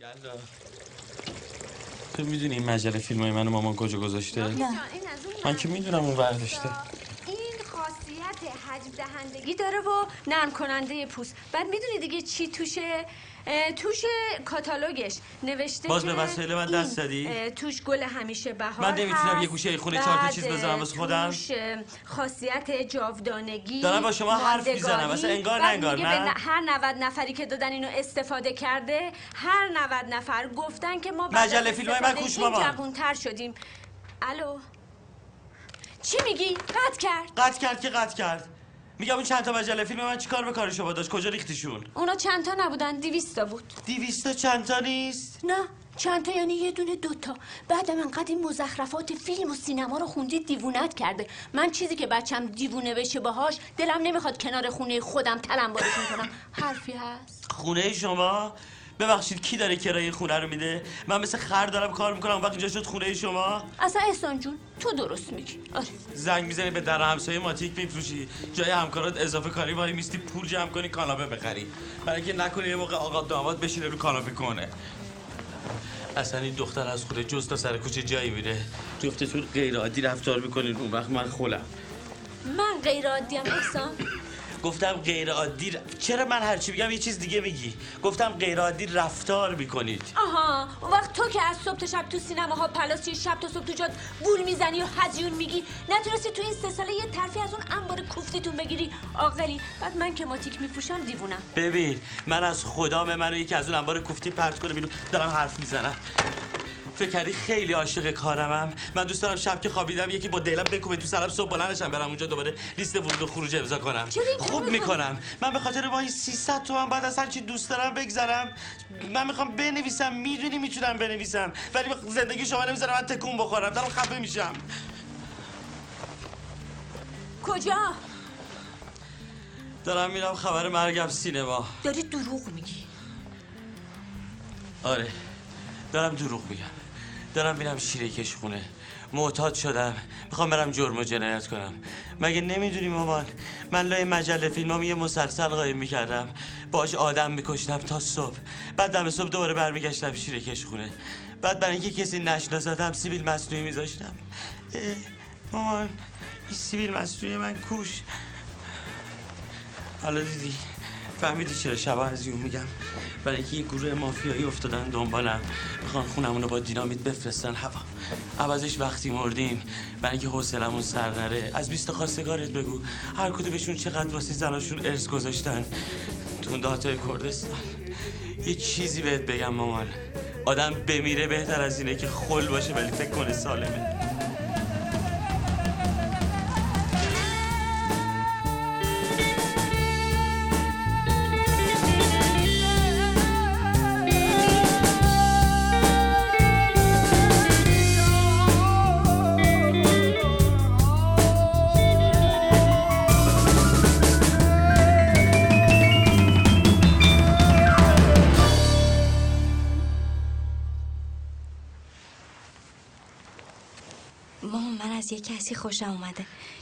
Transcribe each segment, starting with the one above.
یلا تو می‌دونی این مجله فیلم های منو مامان کجا گذاشته؟ من که می‌دونم اون خاصیت حجم دهندگی داره و نرم کننده پوست بعد می‌دونی دیگه چی توشه توش کاتالوگش نوشته باز به وسایل من دست؟ اه، توش گل همیشه بهار من نمی‌تونم. یه گوشه خونه چهار تا چیز بذارم واسه خودم؟ خاصیت جاودانگی دارم با شما حرف. می‌زنم. اصلا انگار نه انگار نه. هر 90 نفری که دادن اینو استفاده کرده هر 90 نفر گفتن که ما مجله فیلم‌های من کوش این مامان. جوان‌تر شدیم الو چی میگی؟ قطع کرد قطع کرد که قطع کرد میگم اون چند تا مجله فیلم من چیکار به کار شما داشت؟ کجا ریختیشون؟ اونا چند تا نبودن دیویستا بود. دیویستا چند تا نیست؟ نه چند تا یعنی یه دونه دوتا بعدم انقدر این مزخرفات فیلم و سینما رو خوندید دیوونت کرده. من چیزی که بچم دیوونه بشه باهاش دلم نمی‌خواد کنار خونه خودم تلمبارشون کنم. حرفی هست؟ خونه شما؟ ببخشید کی داره کرایه خونه رو میده؟ من مثل خر دارم کار می‌کنم وقتی اینجا شد خونه شما؟ اصلا احسان جون تو درست میگی. آره. زنگ می‌زنی به در همسایه ماتیک میفروشی. جای همکارات اضافه کاری وای میستی پول جمع کنی کاناپه بخری. برای اینکه نکنه یه موقع آقا داماد بشینه رو کاناپه کنه. اصلا این دختر از خونه جز تا سر کوچه جایی میره. جفتتون غیر عادی رفتار می‌کنین اون وقت من خولم. من غیر عادیم احسان. گفتم غیر عادی ر- چرا من هرچی میگم یه چیز دیگه میگی؟ گفتم غیر عادی رفتار می‌کنید. آها اون وقت تو که از صبح تا شب تو سینماها پلاسی شب تا صبح تو جاد بول می‌زنی و هزیون میگی نتونستی تو این سه ساله یه ترفی از اون انبار کوفتیتون بگیری. عاقلی بعد من که ماتیک میپوشم دیوونم. ببین من از خدا به منو یکی از اون انبار کوفتی پرت کنه بیرون دارم حرف می‌زنم. فکر کردی خیلی عاشق کارمم؟ من دوست دارم شب که خوابیدم یکی با دلم بکوبه تو سرم صبح بلندشم برم اونجا دوباره لیست ورود و خروج امضا کنم. خوب؟ می‌کنم. من به خاطر با این 300 تومن بعد از هر چی دوست دارم بگذرم. من می‌خوام بنویسم می‌دونی می‌تونم بنویسم. ولی زندگی شما نمی‌ذارم من تکون بخورم دارم خفه میشم. کجا؟ دارم میرم خبر مرگم سینما. داری دروغ میگی. آره دارم دروغ میگم. دارم میرم شیره کش خونه. معتاد شدم. می‌خوام برم جرم و جنایت کنم. مگه نمی‌دونی مامان؟ من لای مجله فیلمام یه مسلسل قایم می‌کردم. باش آدم میکشتم تا صبح. بعد دم صبح دوباره برمیگشتم شیره کش خونه. بعد برای اینکه کسی نشناستم سیبیل مصنوعی میذاشتم. مامان این سیبیل مصنوعی من کوش. حالا دیدی. فهمیدی چرا شبا از یون میگم؟ برای اینکه یه گروه مافیایی افتادن دنبالم. می‌خوان خونمون رو با دینامیت بفرستن. هوا عوضش وقتی مردیم برای اینکه حوصلمون سر نره. از بیست خواستگارت بگو. هر کدومشون چقدر واسه زناشون ارث گذاشتن. تو اون دهاتای کردستان. یه چیزی بهت بگم مامان. آدم بمیره بهتر از اینه که خل باشه ولی فکر کنه سالمه.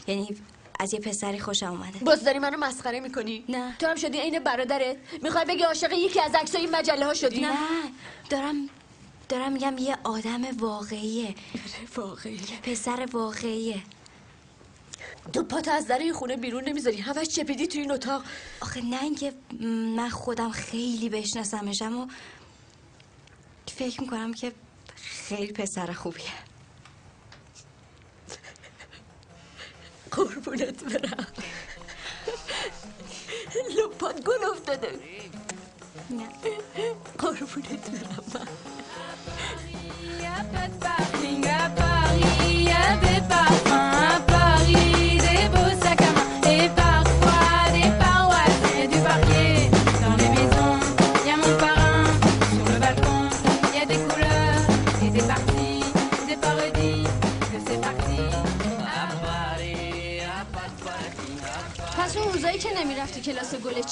یعنی از یه پسری خوشم اومده. باز داری منو مسخره می‌کنی؟ نه. تو هم شدی عین برادرت. می‌خوای بگی عاشق یکی از عکسای این مجله ها شدی؟ نه. دارم دارم میگم یه آدم واقعیه. واقعی پسر واقعیه. تو پات از در این خونه بیرون نمی‌ذاری. همش چپیدی تو این اتاق. آخه نه اینکه من خودم خیلی بشناسمشم و فکر می‌کنم که خیلی پسر خوبیه. قربونت برم. لپات گل افتاده. نه قربونت برم. من. Parking à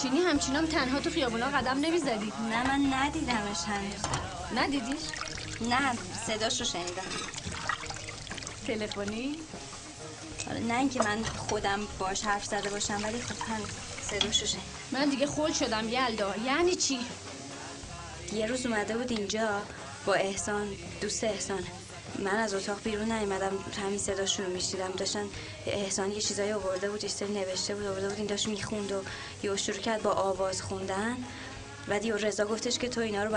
چینی همچینام تنها تو خیابونا قدم نمی‌زدی. نه من ندیدمش هنوز. ندیدیش؟ نه صداش رو شنیدم. تلفنی؟ آره نه اینکه من خودم باش حرف زده باشم ولی خب هم صداش رو شنیدم. من دیگه خول شدم یلدا. یعنی چی؟ یه روز اومده بود اینجا با احسان دوست احسان من از اتاق بیرون نیومدم همین صداشون رو میشنیدم. داشتن احسان یه چیزایی آورده بود یه نوشته بود آورده بود. این داشت می‌خوند و یه شروع کرد با آواز خوندن. بعد یه رضا گفتش که تو اینا رو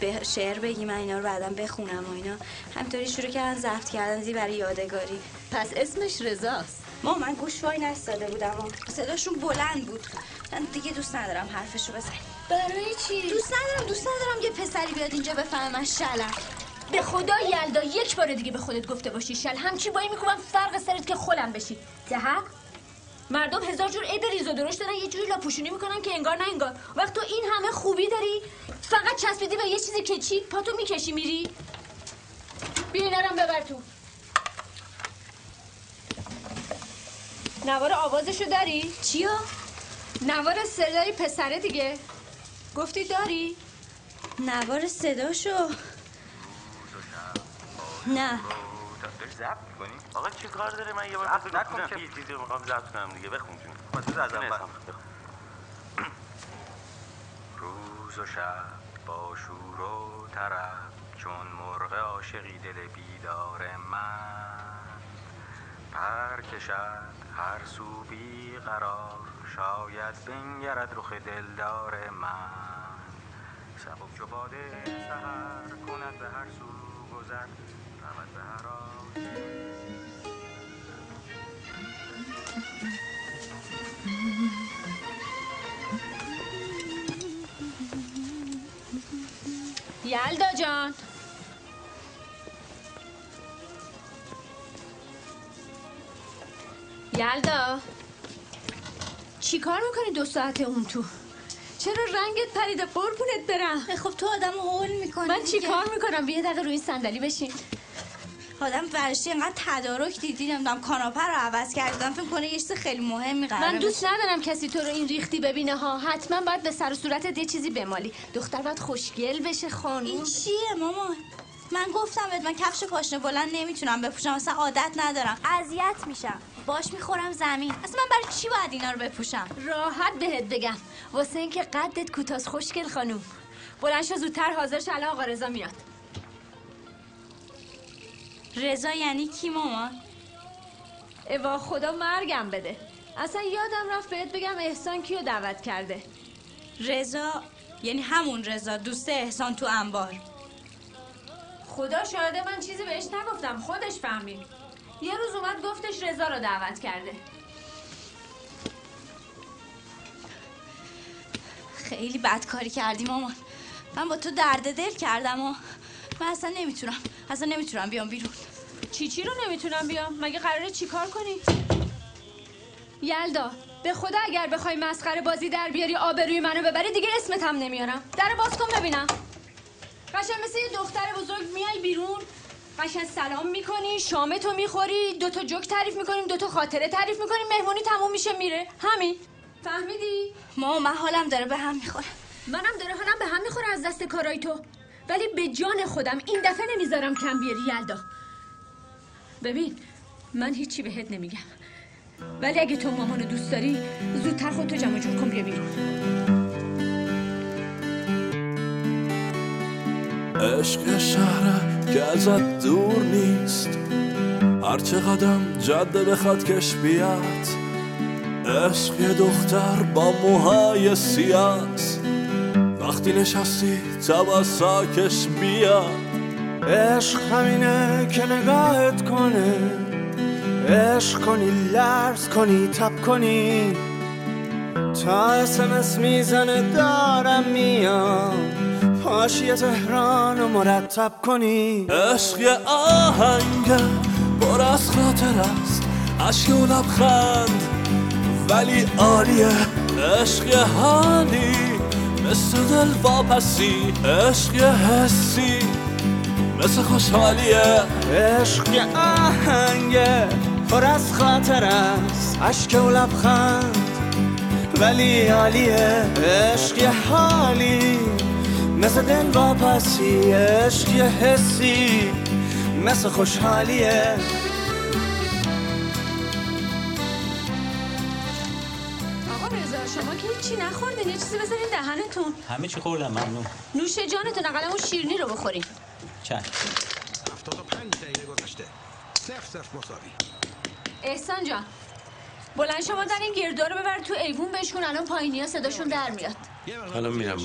به شعر بگی من اینا رو بعدا بخونم و اینا. همینطوری شروع کردن ضبط کردن زی برای یادگاری. پس اسمش رضاست؟ ما من گوش وای نستاده بودم و صداشون بلند بود. من دیگه دوست ندارم حرفشو بزنی برای چی؟ دوست ندارم دوست ندارم یه پسری بیاد اینجا بفهمه من شلم. به خدا یلدا یک بار دیگه به خودت گفته باشی شل. همچی وای می‌کنم فرق سرت که خولم بشی. دهق مردم هزار جور عیب ریز و درشت دارن یه جوری لاپوشونی می‌کنن که انگار نه انگار. وقت تو این همه خوبی داری فقط چسبیدی به یه چیزی که چی؟ پاتو می‌کشی میری. هم ببر تو. نوار آوازشو داری؟ چیو؟ نوار صدای پسره دیگه. گفتی داری؟ نوار صداشو؟ نه. داری ضبط می‌کنی؟ آقا چی کار داره؟ من یه بار نکن که- یه چیزی رو می‌خوام ضبط کنم دیگه. بخون جون. بذار از اول. روز و شب با شور و طرب چون مرغ عاشقی دل بیدار من. پر کشد هر سو بی قرار شاید بنگرد رخ دلدار من. سبک چو باده سهر کند به هر سو گذر. یلدا جان. یلدا چی کار می‌کنی دو ساعت اون تو؟ چرا رنگت پریده؟ قربونت برم. خب تو آدم هول می‌کنی من چی کار می‌کنم؟ بیا دقیقه روی صندلی بشین. آدم ورشتی اینقدر تدارک دیدی نمی‌دونم کاناپه رو عوض کردم فکر کنه یه چیز خیلی مهمی قراره من دوست ندارم کسی تو رو این ریختی ببینه ها. حتما باید به سر و صورتت یه چیزی بمالی. دختر باید خوشگل بشه خانوم. این چیه مامان من گفتم بهت من کفش پاشنه بلند نمی‌تونم بپوشم. اصلا عادت ندارم. اذیت میشم. باش می‌خورم زمین. اصلا من برای چی باید اینا رو بپوشم؟ راحت بهت بگم. واسه اینکه قدت کوتاست خوشگل خانوم. بلند شو زودتر حاضر شو الان آقا رضا میاد. رضا یعنی کی مامان اوا خدا مرگم بده. اصلا یادم رفت بهت بگم احسان کیو دعوت کرده. رضا؟ یعنی همون رضا دوست احسان تو انبار. خدا شاهده من چیزی بهش نگفتم خودش فهمید. یه روز اومد گفتش رضا رو دعوت کرده. خیلی بد کاری کردی مامان من با تو درد دل کردم و من اصلا نمی‌تونم اصلا نمی‌تونم بیام بیرون. چی چی رو نمی‌تونم بیام؟ مگه قراره چیکار کنی؟ یلدا به خدا اگر بخوای مسخره بازی در بیاری آبروی منو ببری دیگه اسمت هم نمیارم. در باز کن ببینم. قشنگ مثل یه دختر بزرگ میای بیرون قشنگ سلام می‌کنی شامتو می‌خوری دوتا جوک تعریف می‌کنیم دوتا خاطره تعریف می‌کنیم مهمونی تموم میشه میره. همین. فهمیدی؟ مامان من حالم داره به هم می‌خوره. منم داره حالم به هم می‌خوره از دست کارای تو. ولی به جان خودم این دفعه نمی‌ذارم کم بیاری یلدا. ببین من هیچی بهت نمیگم. ولی اگه تو مامانو دوست داری زودتر خودتو جمع جور کن بیا بیرون. عشق شهره که ازت دور نیست. هرچه قدم جاده بخواد کش بیاد. عشق دختر با موهای سیاست وقتی نشستی تباساکش بیاد عشق همینه که نگاهت کنه. عشق کنی لرز کنی تب کنی. تا اسمس می‌زنه دارم میام. پاشی تهران و مرتب کنی. عشق آهنگ پر از خاطر است. عشق و لبخند ولی عالیه. عشق یه حالی مثل دل واپسی عشق یه حسی. مثل خوشحالیه عشق یه آهنگ. پر از خاطر است اشک و لبخند. ولی عالیه عشق یه حالی. مثل دل واپسی عشق یه حسی. مثل خوشحالیه یه چیزی بذارین دهنتون همه چی خوردم ممنون. نوش جانتون اقلا اون شیرنی رو بخورین. چشم 75 دقیقه گذشته. صفر صفر مساوی. احسان جان بلند شما در این گردو رو ببر تو ایوون بشکن الان پایینی ها صداشون در میاد. حالا میرم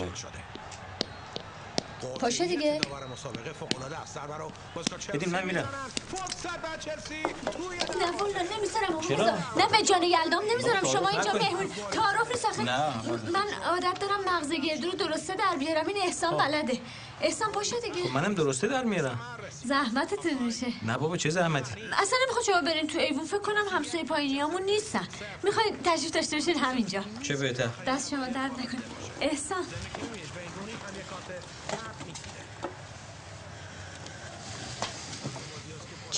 پاشو دیگه. مسابقه است. چلسی بدین من میرم. می‌زنن. فرصت بر چلسی. توی نه والا نمی‌ذارم چرا؟ نه به جان یلدام نمی‌ذارم. شما اینجا. مهمون. تعارف نیست آخه. نه، من عادت دارم مغز گردو رو درسته در بیارم. این احسان بلده. احسان پاشو دیگه. خب منم درسته در میارم. زحمتتون میشه. نه بابا چه زحمتی؟ اصلا نمی‌خواد شما برین تو ایوون. فکر کنم همسایه پایینیامون نیستن. می‌خواید تشریف داشته باشین همینجا. چه بهتر؟ دست شما درد نکن احسان.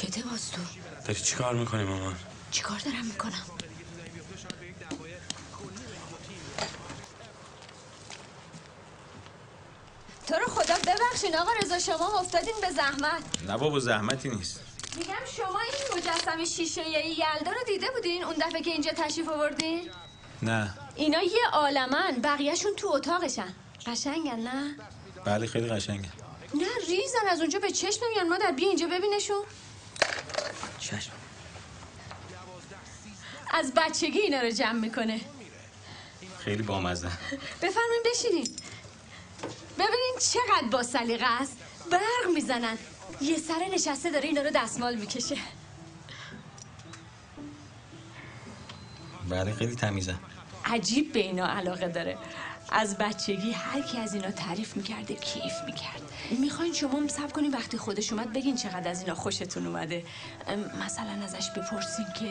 چته باز تو؟ داری چی کار می‌کنی مامان؟ چیکار دارم می‌کنم؟ تو رو خدا ببخشین آقا رضا شما افتادین به زحمت. نه بابا زحمتی نیست. میگم شما این مجسمه شیشه یلدا رو دیده بودین؟ اون دفعه که اینجا تشریف آوردین؟ نه. اینا یه عالمن بقیهشون تو اتاقشن. قشنگن نه؟ بله خیلی قشنگه. نه ریزن از اونجا به چشم نمیان مادر بیا اینجا ببینشون. چشم. از بچگی اینا رو جمع می‌کنه. خیلی بامزه. بفرمایین بشینین ببینین چقدر با سلیقه است. برق می‌زنن. یه سر نشسته داره اینا رو دستمال می‌کشه. بله خیلی تمیزه. عجیب به اینا علاقه داره. از بچگی هر کی از اینا تعریف می‌کرده کیف می‌کرد. می‌خواین شما سب کنین وقتی خودش اومد بگین چقدر از اینا خوشتون اومده. مثلا ازش بپرسین که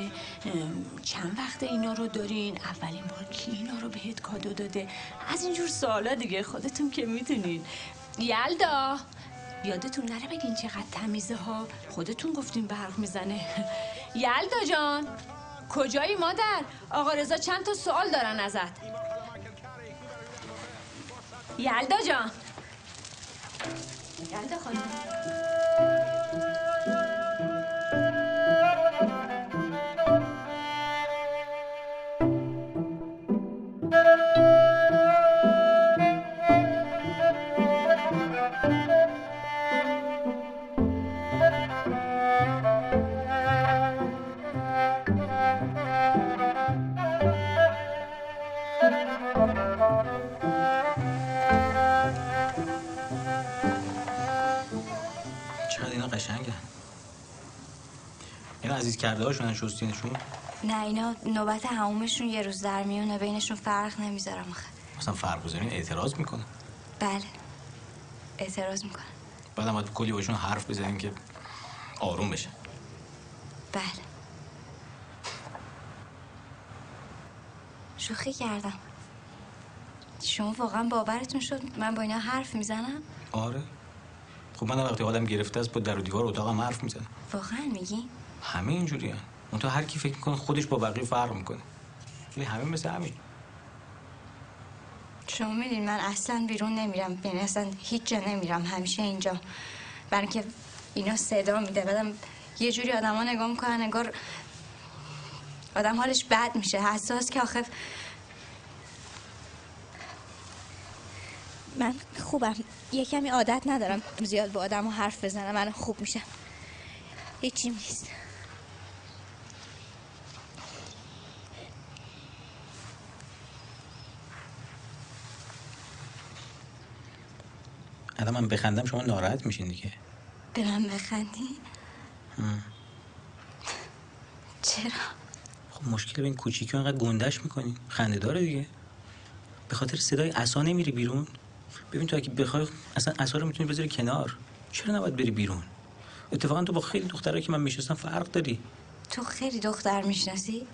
چند وقت اینا رو دارین؟ اولین بار کی اینا رو بهت کادو داده؟ از اینجور سوالا دیگه خودتون که می‌دونین. یلدا یادتون نره بگین چقدر تمیزه ها خودتون گفتین برق می‌زنه. یلدا جان کجایی مادر؟ آقا رضا چند تا سوال دارن ازت. یلدا جان. یلدا خانم. عزیز کرده هاشونن شستینشون؟ نه اینا نوبت همومشون یه روز در میونه بینشون فرق نمی‌ذارم آخه. مثلا فرق بزنین اعتراض می‌کنه بله. اعتراض می‌کنم بعدم باید کلی باشون حرف بزنیم که آروم بشه. بله. شوخی کردم. شما واقعا باورتون شد من با اینا حرف می‌زنم؟ آره. خب من وقتی آدم گرفته است با در و دیوار اتاقم حرف می‌زنه واقعا میگی؟ همه هن. اون هر کی فکر می‌کنه خودش با بقیه فرق می‌کنه. ولی همه مثل همین. شما میدین من اصلا بیرون نمیرم. یعنی اصلا هیچ جا نمیرم. همیشه اینجا. برای اینکه اینا صدا میده. بعدم یه جوری آدما نگاه می‌کنن انگار آدم حالش بد میشه. حساس که آخه من خوبم. یه کمی عادت ندارم زیاد با آدم حرف بزنم. من خوب میشم هیچی نیست. الان من بخندم شما ناراحت میشین دیگه. به من بخندی چرا؟ خب مشکل به این کوچیکی انقدر گندش می‌کنی. خنده داره دیگه. به خاطر صدای عصا نمیری بیرون. ببین تو اگه بخوای اصلا عصا رو می‌تونی بذاری کنار. چرا نباید بری بیرون؟ اتفاقا تو با خیلی دخترایی که من می‌شناسم فرق داری. تو خیلی دختر می‌شناسی؟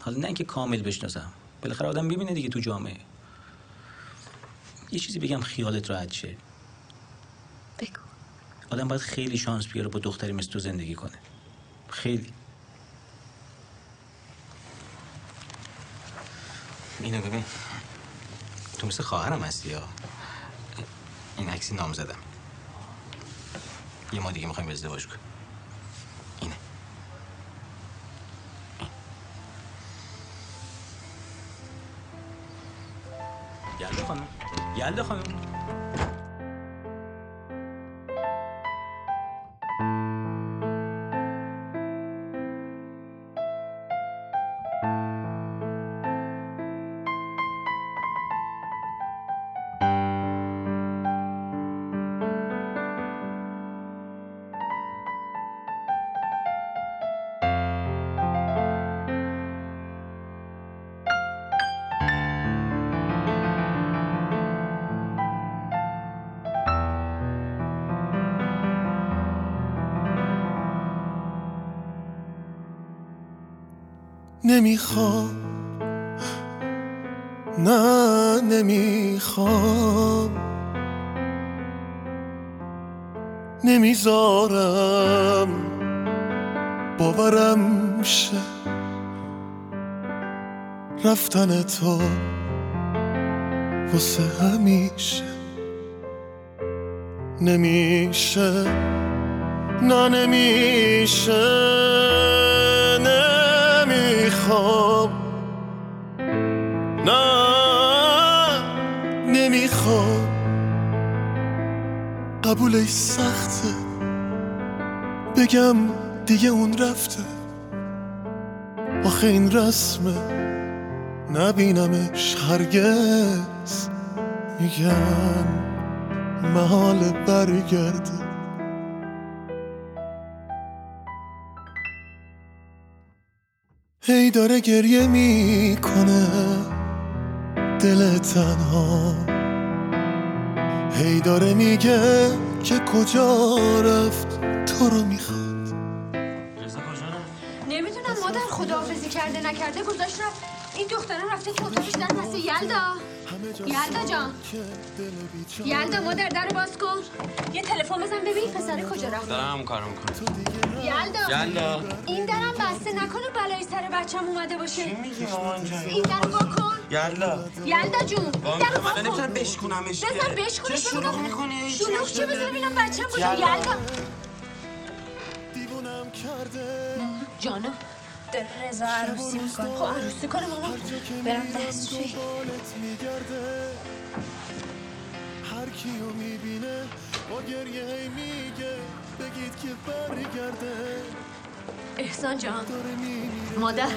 حالا نه اینکه کامل بشناسم. بالاخره آدم می‌بینه دیگه تو جامعه. یه چیزی بگم خیالت راحت شه. آدم باید خیلی شانس بیاره با دختری مثل تو زندگی کنه. خیلی. اینو ببین. تو مثل خواهرم هستی یا؟ این عکسی نام زدم. یه ما دیگه می‌خوایم ازدواج کنیم. اینه. یلدا خانم. نمی‌خوام. نه نمی‌خوام. نمی‌ذارم باورم شه رفتن تو واسه همیشه. نمیشه. نه نمیشه. نمی‌خوام. نه نمی‌خوام. قبولش سخته. بگم دیگه اون رفته. آخه این رسمه نبینمش هرگز. میگن محال برگرده. هی داره گریه می‌کنه دل تنها. هی داره میگه که کجا رفت تو رو می‌خواد. رضا کجا رفت؟ نمی‌دونم مادر خداحافظی کرده نکرده گذاشت رفت. این دخترم رفته تو اتاقش در بسته یلدا. یلدا جان. یلدا مادر در باز کن. یه تلفن بزن ببین پسر کجا رفت. دارم هم کار می‌کنم یلدا. یلدا. این درم بسته نکنه بلایی سر بچم اومده باشه. چی میگی مامان جان این در وا کن. یلدا. یلدا جون این بابا در وا من نمی‌تونم که. بزن بشکنش چه شلوغ می‌کنی؟ شلوغ چه بزن ببینم بچم کجا. یلدا. دیوونم کرده. جانم داره رضا عروسی می‌کنه خب عروسی کنه مامان برم دستشویی هر کیو می‌بینه با گریه هی میگه بگید که برگرده احسان جان مادر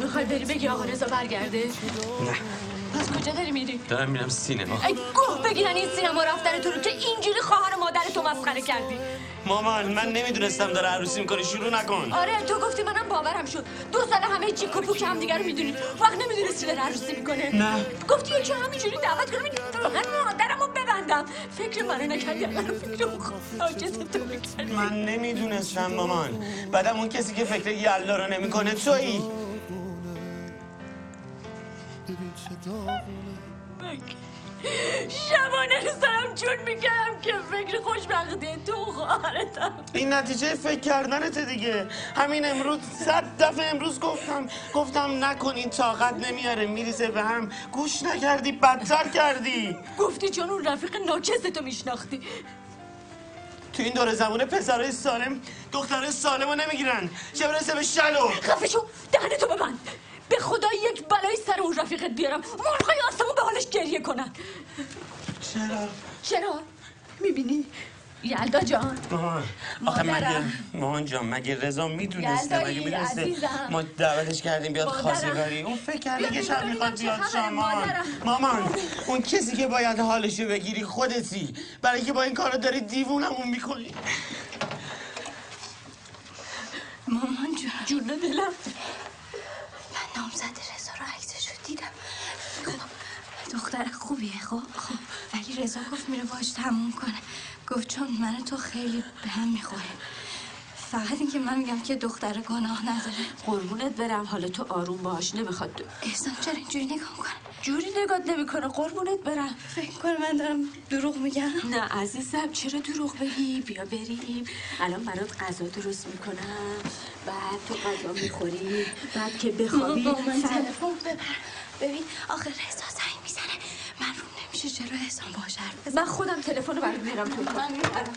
می‌خوای بری بگی آقا رضا برگرده نه پس کجا داری میری؟ دارم میرم سینما. ای گوه بگیرن این سینما رفتن تو رو. که اینجوری خواهر مادر تو مسخره کردی؟ مامان من نمی‌دونستم داره عروسی می‌کنه شروع نکن. آره تو گفتی منم باورم شد. دو سال همه چیک و پوک هم دیگه رو می‌دونید وقت نمی‌دونستی داره عروسی می‌کنه. نه. گفتی یکی همینجوری دعوت کنم واقعا مادرمو ببندم. فکر منو نکردی. الان فکر اون خاجت تو می‌کردی. من نمی‌دونستم مامان. بعدم اون کسی که فکر یلدا رو نمی‌کنه تویی. داغونه شبانه رو سرم چون می‌کردم که فکر خوشبختی تو خواهرتم. این نتیجه فکر کردنت دیگه. همین امروز صد دفعه امروز گفتم گفتم نکنین طاقت نمیاره میریزه به هم. گوش نکردی بدتر کردی. گفتی چون اون رفیق ناچست تو میشناختی. تو این دور زمانه پسرای سالم دخترای سالم رو نمی‌گیرن. چه برسه به شلو؟ خفه شو دهنتو ببند. به خدا یک بلای سر اون رفیقت بیارم مرغای آسمون به حالش گریه کنن. چرا؟ چرا؟ می‌بینی؟ یلدا جان. مامان آخه مگه. مامان جان مگه رضا می‌دونسته؟ یلدایی، مگه می‌دونسته؟ عزیزم. ما دعوتش کردیم بیاد. خواستگاری اون فکر کرده بیا که شب می‌خواد بیاد شام مامان اون کسی که باید حالشو بگیری خودتی. برای که با این کارو داری دیوونمون می‌کنی. مامان جون جون دلم. من نامزد رضا رو عکسش رو دیدم خب دختر خوبیه؟ خب خب. ولی رضا گفت میره باش تموم کنه. گفت چون من تو خیلی به هم می‌خوریم فقط اینکه من میگم که دختر گناه نداره. قربونت برم. حالا تو آروم باش. نمی‌خواد احسان چرا اینجوری نگاه می‌کنه جوری نگات نمی‌کنه. قربونت برم. فکر کنه من دارم دروغ میگم. نه عزیزم چرا دروغ بگی؟ بیا بریم. الان برات غذا درست می‌کنم. بعد تو غذا می‌خوری. بعد که بخوابی من تلفن ببر. ببین آخه رضا میشه چرا احسان باش حرف من خودم تلفن رو برات میرم تو من می‌برم.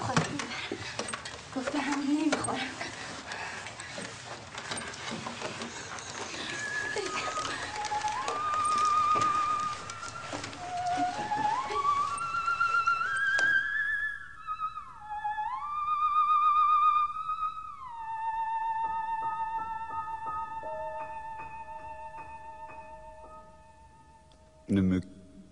خودم خب، می‌برم گفته همین نمی‌خورم. ne me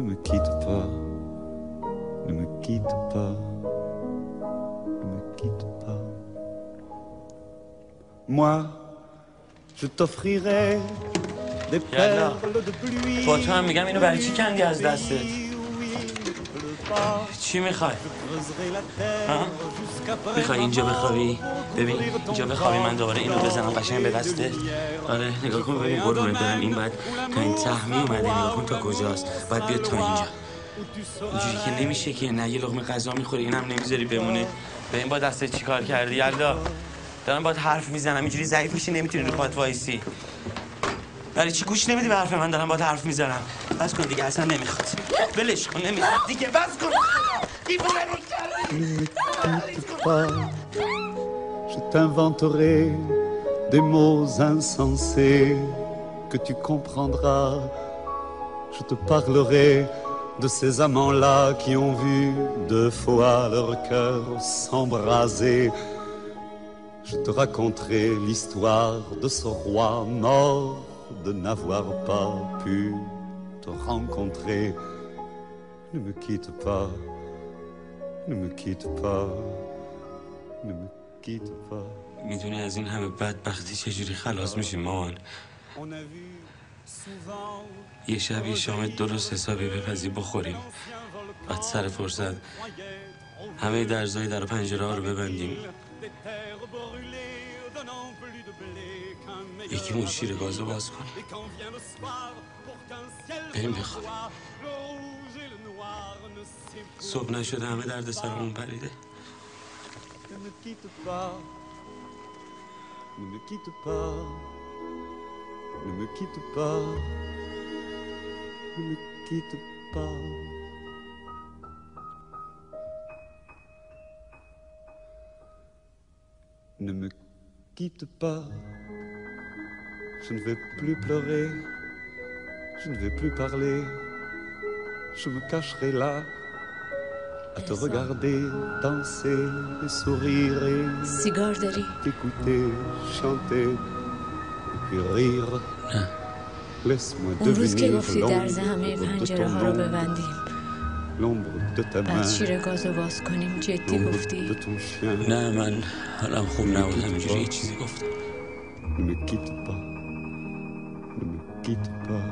ne me quitte pas, ne me quitte pas, ne me quitte pas. Moi, je t'offrirai des perles de pluie. چی می‌خوای؟ می‌خوای اینجا بخوابی؟ ببین اینجا بخوابی من دوباره اینو بزنم قشنگ به دسته آره نگاه کن ببین قربونت برم. این بعد تا این تهمی اومده نگاه کن تا کجاست. باید بیاد تا اینجا. اینجوری که نمیشه که نه یه لقمه غذا می‌خوری اینم نمی‌ذاری بمونه. به این با دسته چیکار کردی؟ یلدا دارم باید حرف می‌زنم. اینجوری ضعیف میشی نمی‌تونی رو پات وایسی. برای چی گوش نمیدی به حرف من دارم باید حرف میزنم بس کن دیگه اصلا نمیخواد ولش کن نمیخواد دیگه بس کن دیوونه رو کردی pas, je t'inventerai des mots insensés que tu comprendras. Je te parlerai de ces amants-là qui ont vu deux fois leur cœur s'embraser. Je te raconterai l'histoire de ce roi mort de n'avoir pas pu te rencontrer. Ne me quitte pas. Ne me quitte pas, ne me quitte pas. می‌دونی از این همه بدبختی چجوری خلاص میشیم مامان On a vu souvent یه شب یه شام درست حسابی بپزی بخوریم بعد سر فرصت همه درزای در پنجره ها رو ببندیم یکی اون شیر گازو باز کنیم بریم بخوابیم. صبح نشده همه درد سرمون پریده. Ne me quitte pas, je ne vais plus pleurer, je ne vais plus parler, je me cacherai là à te regarder danser et sourire et سیگار داری t'écouter chanter et puis rire. نه Laisse-moi اون روز که devenir گفتی درز l'ombre همه de پنجره ton ها رو ombre, ببندیم l'ombre de ta بعد main, شیر گاز رو باز کنیم جدی l'ombre گفتی de ton chien. نه من حالم خوب نبود همینجوری یه چیزی گفتم Ne me quitte pas, ne me quitte pas,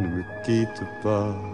ne me quitte pas.